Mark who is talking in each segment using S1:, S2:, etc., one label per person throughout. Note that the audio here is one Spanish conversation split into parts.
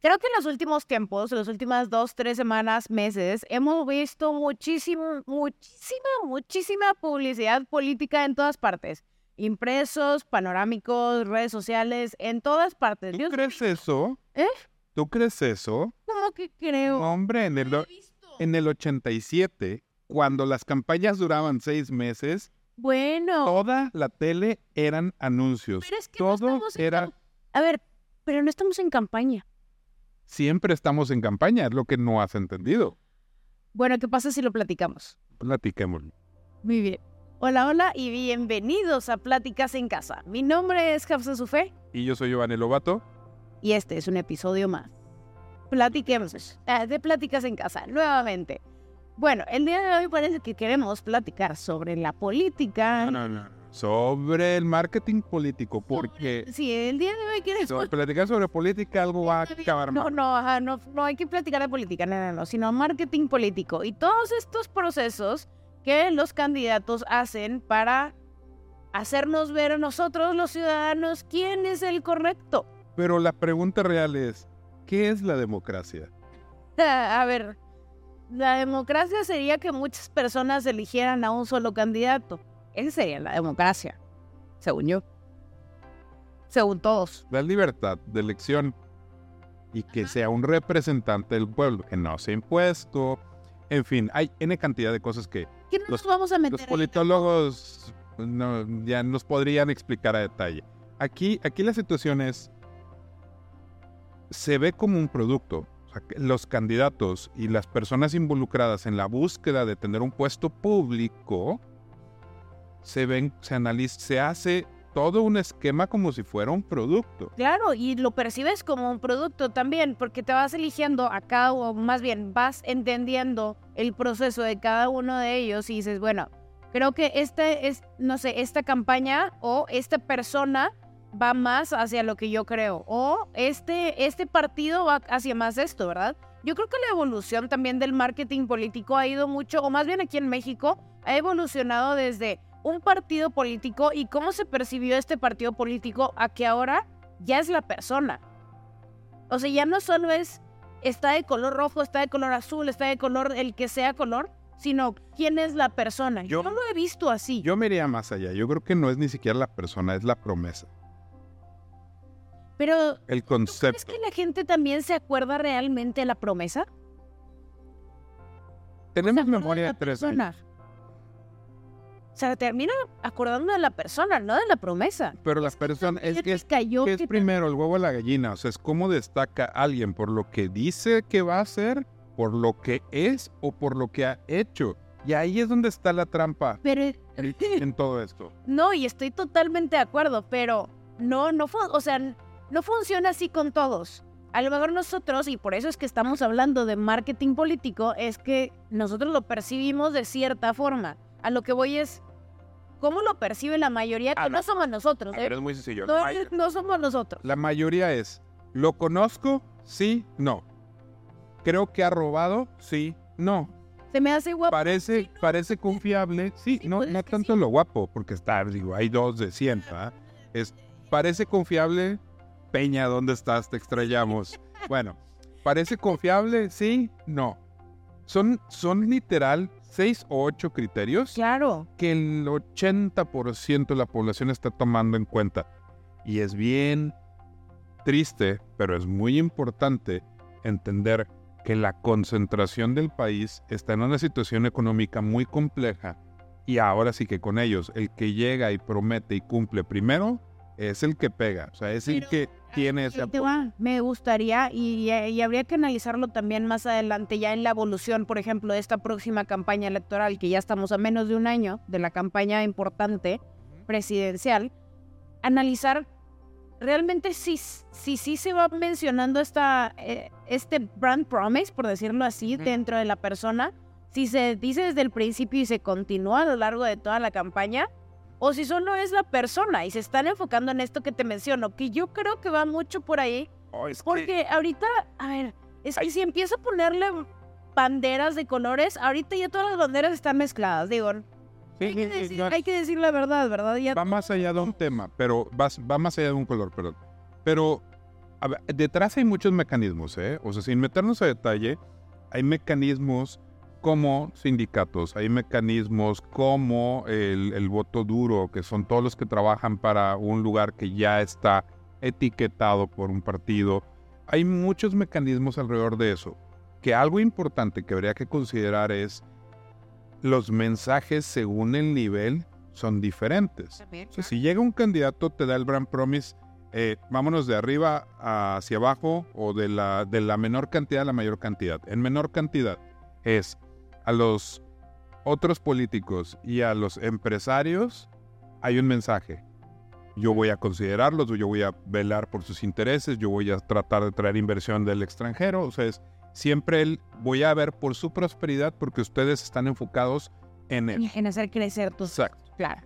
S1: Creo que en los últimos tiempos, en las últimas dos, tres semanas, meses, hemos visto muchísimo, muchísima, muchísima publicidad política en todas partes. Impresos, panorámicos, redes sociales, en todas partes.
S2: ¿Tú crees eso?
S1: ¿Eh?
S2: ¿Tú crees eso?
S1: ¿Cómo que creo?
S2: No, hombre, en el, en el 87, cuando las campañas duraban seis meses,
S1: Bueno,
S2: toda la tele eran anuncios.
S1: pero es que no
S2: Todo
S1: estamos en
S2: era...
S1: A ver, pero no estamos en campaña.
S2: Siempre estamos en campaña, es lo que no has entendido.
S1: Bueno, ¿qué pasa si lo platicamos?
S2: Platiquémoslo.
S1: Muy bien. Hola, hola y bienvenidos a Pláticas en Casa. Mi nombre es Hafsa Sufé
S2: Y yo soy Giovanni Lobato.
S1: y este es un episodio más. Platiquemos ah, de Pláticas en Casa, nuevamente. Bueno, el día de hoy parece que queremos platicar sobre la política.
S2: No, no, no. Sobre el marketing político, porque
S1: Sí, el día de hoy
S2: sobre platicar sobre política algo va a acabar
S1: No, no, ajá, no, no hay que platicar de política, no, no, no, sino marketing político y todos estos procesos que los candidatos hacen para hacernos ver a nosotros, los ciudadanos, quién es el correcto.
S2: Pero la pregunta real es, ¿qué es la democracia?
S1: A ver, la democracia sería que muchas personas eligieran a un solo candidato. Esa sería la democracia, según yo. Según todos.
S2: La libertad de elección y que sea un representante del pueblo, que no sea impuesto. En fin, hay N cantidad de cosas que
S1: ¿Qué no
S2: Los-
S1: nos vamos a meter?
S2: los politólogos no, ya nos podrían explicar a detalle. Aquí, aquí la situación es, se ve como un producto. O sea, que los candidatos y las personas involucradas en la búsqueda de tener un puesto público, se ven, se analiza, se hace todo un esquema como si fuera un producto.
S1: Claro, y lo percibes como un producto también, porque te vas eligiendo a cada, o más bien vas entendiendo el proceso de cada uno de ellos y dices, bueno, creo que este es, no sé, esta campaña o esta persona va más hacia lo que yo creo, o este, este partido va hacia más esto, ¿verdad? Yo creo que la evolución también del marketing político ha ido mucho, o más bien aquí en México, ha evolucionado desde un partido político y cómo se percibió este partido político a que ahora ya es la persona. O sea, ya no solo es está de color rojo, está de color azul, está de color el que sea color, sino quién es la persona. Yo,
S2: Yo-
S1: lo he visto así.
S2: Yo me iría más allá. Yo creo que no es ni siquiera la persona, es la promesa,
S1: Pero
S2: el
S1: ¿tú crees
S2: concepto.
S1: que la gente también se acuerda realmente de la promesa?
S2: Tenemos memoria
S1: de
S2: tres años,
S1: O sea, termina acordando de la persona, no de la promesa.
S2: pero la persona es
S1: ¿Qué
S2: que es
S1: cayó?
S2: ¿Qué
S1: ¿Qué
S2: es primero, el huevo o la gallina? O sea, es cómo destaca alguien por lo que dice que va a hacer, por lo que es o por lo que ha hecho. Y ahí es donde está la trampa
S1: Pero
S2: en, en todo esto.
S1: No, y estoy totalmente de acuerdo, pero no, no, o sea, no funciona así con todos. A lo mejor nosotros, y por eso es que estamos hablando de marketing político, es que nosotros lo percibimos de cierta forma. A lo que voy es, ¿cómo lo percibe la mayoría? Que
S2: Ah,
S1: no.
S2: no.
S1: somos nosotros,
S2: A
S1: ¿eh?
S2: ver, es muy sencillo.
S1: No, no somos nosotros.
S2: la mayoría es, ¿lo conozco? Sí, no. Creo que ha robado, sí, no.
S1: Se me hace guapo.
S2: Parece,
S1: sí, no.
S2: parece confiable, sí,
S1: Sí,
S2: no,
S1: pues es
S2: no
S1: que
S2: tanto
S1: sí.
S2: lo guapo, porque está, digo, hay dos de 100, ¿verdad? Es, parece confiable, Peña, ¿dónde estás? Te extrañamos. Bueno, parece confiable, sí, no. Son, son literal seis o ocho criterios
S1: Claro.
S2: que el 80% de la población está tomando en cuenta. Y es bien triste, pero es muy importante entender que la concentración del país está en una situación económica muy compleja y ahora sí que con ellos el que llega y promete y cumple primero es el que pega, o sea, es el que tiene ese apoyo.
S1: Me gustaría y, y habría que analizarlo también más adelante, ya en la evolución, por ejemplo, de esta próxima campaña electoral, que ya estamos a menos de un año de la campaña importante presidencial, analizar realmente si sí si, se va mencionando esta, eh, este brand promise, por decirlo así, dentro de la persona, si se dice desde el principio y se continúa a lo largo de toda la campaña, o si solo es la persona y se están enfocando en esto que te menciono, que yo creo que va mucho por ahí,
S2: Oh, es que-
S1: porque ahorita, a ver, es que
S2: Ay.
S1: si empiezo a ponerle banderas de colores, ahorita ya todas las banderas están mezcladas, digo,
S2: Sí,
S1: hay, que decir, hay que decir la verdad, ¿verdad? Ya
S2: va más allá de un tema, pero va, va más allá de un color, perdón. Pero A ver, detrás hay muchos mecanismos, ¿eh? O sea, sin meternos a detalle, hay mecanismos como sindicatos, hay mecanismos como el, el voto duro, que son todos los que trabajan para un lugar que ya está etiquetado por un partido. Hay muchos mecanismos alrededor de eso. Que algo importante que habría que considerar es los mensajes según el nivel son diferentes. O sea, si llega un candidato, te da el brand promise, eh, vámonos de arriba hacia abajo o de la, de la menor cantidad a la mayor cantidad. En menor cantidad es a los otros políticos y a los empresarios hay un mensaje. Yo voy a considerarlos, yo voy a velar por sus intereses, yo voy a tratar de traer inversión del extranjero. O sea, es, siempre el, voy a ver por su prosperidad porque ustedes están enfocados en él.
S1: En hacer crecer tus...
S2: Exacto.
S1: Claro.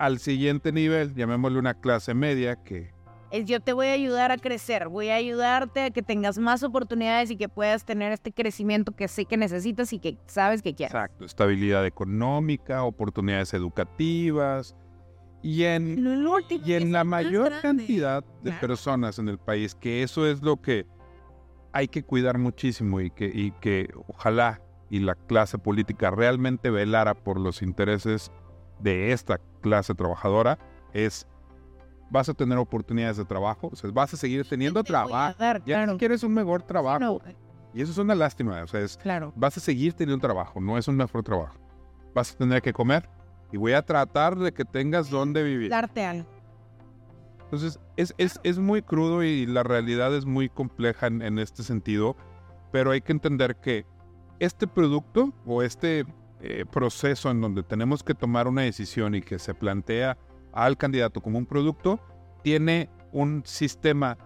S2: Al siguiente nivel, llamémosle una clase media que
S1: Es yo te voy a ayudar a crecer, voy a ayudarte a que tengas más oportunidades y que puedas tener este crecimiento que sé que necesitas y que sabes que quieres.
S2: Exacto, estabilidad económica, oportunidades educativas. Y en,
S1: Lo último
S2: y en la mayor
S1: grande.
S2: cantidad de
S1: Claro.
S2: personas en el país, que eso es lo que hay que cuidar muchísimo y que, y que ojalá y la clase política realmente velara por los intereses de esta clase trabajadora, es vas a tener oportunidades de trabajo, o sea, vas a seguir teniendo trabajo.
S1: dar,
S2: Ya
S1: claro.
S2: si quieres un mejor trabajo.
S1: No,
S2: Y eso es una lástima, o sea, es,
S1: claro.
S2: vas a seguir teniendo un trabajo, no es un mejor trabajo. Vas a tener que comer y voy a tratar de que tengas donde vivir.
S1: Darte algo.
S2: Entonces, es, es, es muy crudo y la realidad es muy compleja en, en este sentido, pero hay que entender que este producto o este eh, proceso en donde tenemos que tomar una decisión y que se plantea al candidato como un producto, tiene un sistema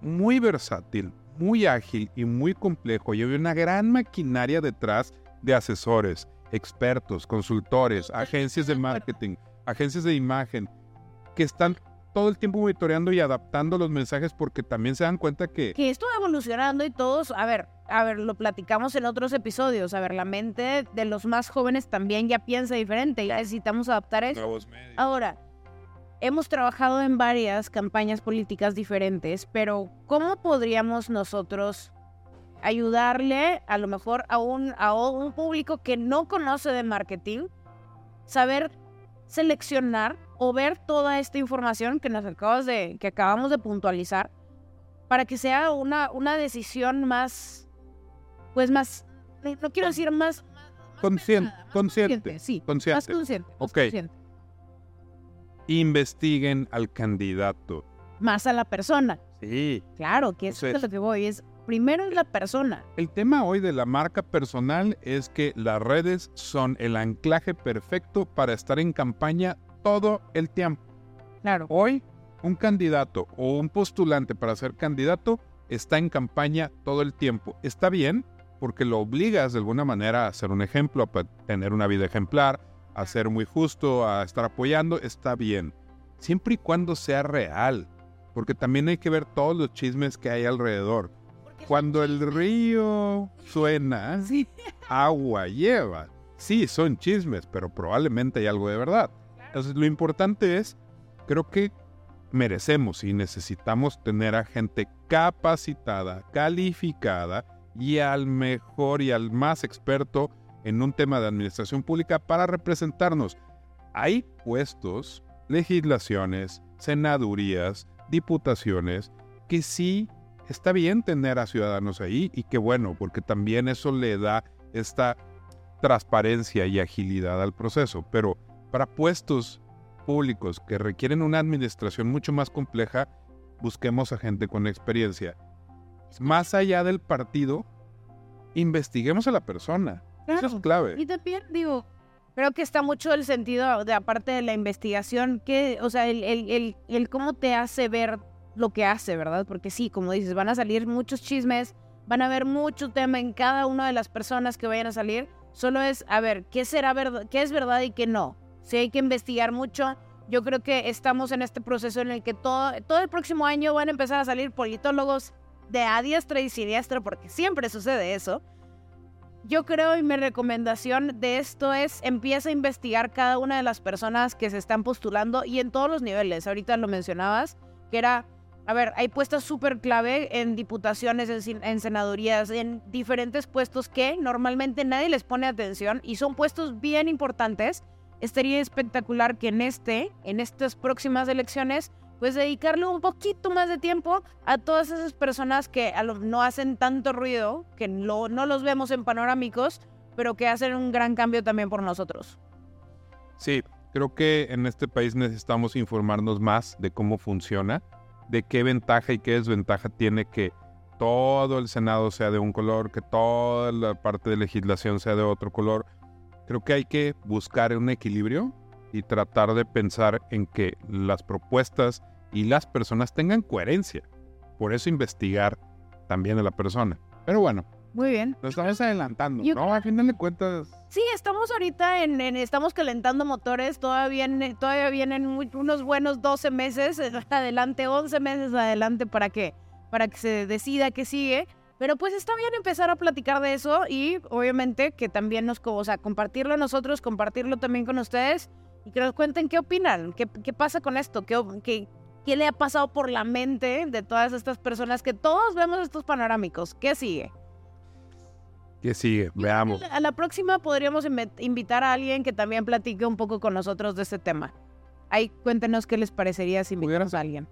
S2: muy versátil, muy ágil y muy complejo y hay una gran maquinaria detrás de asesores, expertos, consultores, agencias de marketing, agencias de imagen, que están todo el tiempo monitoreando y adaptando los mensajes porque también se dan cuenta que
S1: Que esto va evolucionando y todos, a ver, a ver, lo platicamos en otros episodios. A ver, la mente de los más jóvenes también ya piensa diferente. Ya necesitamos adaptar eso.
S2: nuevos medios.
S1: Ahora, hemos trabajado en varias campañas políticas diferentes, pero ¿cómo podríamos nosotros ayudarle a lo mejor a un, a un público que no conoce de marketing, saber seleccionar o ver toda esta información que nos acabas de, que acabamos de puntualizar, para que sea una, una decisión más, pues más, no quiero decir más, más
S2: Conscien-
S1: pensada, más
S2: consciente,
S1: sí, más
S2: consciente.
S1: consciente, más
S2: Ok.
S1: consciente.
S2: Investiguen al candidato.
S1: más a la persona.
S2: Sí.
S1: Claro, que eso es a lo que voy. Es primero es la persona.
S2: El tema hoy de la marca personal es que las redes son el anclaje perfecto para estar en campaña todo el tiempo.
S1: Claro.
S2: Hoy, un candidato o un postulante para ser candidato está en campaña todo el tiempo. Está bien porque lo obligas de alguna manera a ser un ejemplo, a tener una vida ejemplar, a ser muy justo, a estar apoyando. Está bien. Siempre y cuando sea real. Porque también hay que ver todos los chismes que hay alrededor. Cuando el río suena,
S1: Sí.
S2: agua lleva. Sí, son chismes, pero probablemente hay algo de verdad. Entonces, lo importante es, creo que merecemos y necesitamos tener a gente capacitada, calificada y al mejor y al más experto en un tema de administración pública para representarnos. Hay puestos, legislaciones, senadurías, diputaciones, que sí está bien tener a ciudadanos ahí y qué bueno, porque también eso le da esta transparencia y agilidad al proceso. Pero para puestos públicos que requieren una administración mucho más compleja, busquemos a gente con experiencia. Más allá del partido, investiguemos a la persona. Eso es
S1: Claro.
S2: clave.
S1: Y también digo, creo que está mucho el sentido de aparte de la investigación, que, o sea, el, el, el, el cómo te hace ver lo que hace, ¿verdad? Porque sí, como dices, van a salir muchos chismes, van a haber mucho tema en cada una de las personas que vayan a salir. Solo es, a ver, ¿qué será verdad, qué es verdad y qué no? Si hay que investigar mucho, yo creo que estamos en este proceso en el que todo, todo el próximo año van a empezar a salir politólogos de a diestra y siniestra, porque siempre sucede eso. Yo creo y mi recomendación de esto es empieza a investigar cada una de las personas que se están postulando y en todos los niveles. Ahorita lo mencionabas, que era a ver, hay puestos súper clave en diputaciones, en, en, senadurías, en diferentes puestos que normalmente nadie les pone atención y son puestos bien importantes. Estaría espectacular que en este, en estas próximas elecciones, pues dedicarle un poquito más de tiempo a todas esas personas que no hacen tanto ruido, que no los vemos en panorámicos, pero que hacen un gran cambio también por nosotros.
S2: Sí, creo que en este país necesitamos informarnos más de cómo funciona, de qué ventaja y qué desventaja tiene que todo el Senado sea de un color, que toda la parte de legislación sea de otro color. Creo que hay que buscar un equilibrio y tratar de pensar en que las propuestas y las personas tengan coherencia. Por eso investigar también a la persona. Pero bueno.
S1: Muy bien.
S2: Nos estamos adelantando, ¿no? A final de cuentas.
S1: Sí, estamos ahorita en, estamos calentando motores. Todavía, todavía vienen unos buenos 12 meses adelante, 11 meses adelante para que, para que se decida qué sigue. Pero pues está bien empezar a platicar de eso y obviamente que también nos, o sea, compartirlo nosotros, compartirlo también con ustedes y que nos cuenten qué opinan, qué, qué pasa con esto, qué, qué, qué le ha pasado por la mente de todas estas personas que todos vemos estos panorámicos. ¿Qué sigue?
S2: ¿Qué sigue? Veamos.
S1: A la próxima podríamos invitar a alguien que también platique un poco con nosotros de este tema. Ahí cuéntenos qué les parecería si invitamos a alguien.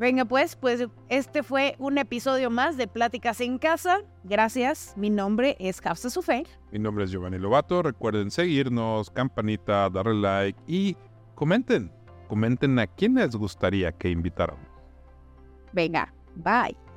S1: Venga, pues, pues este fue un episodio más de Pláticas en Casa. Gracias. Mi nombre es Hafsa Sufé.
S2: Mi nombre es Giovanni Lobato. Recuerden seguirnos, campanita, darle like y comenten. Comenten a quién les gustaría que invitáramos.
S1: Venga, bye.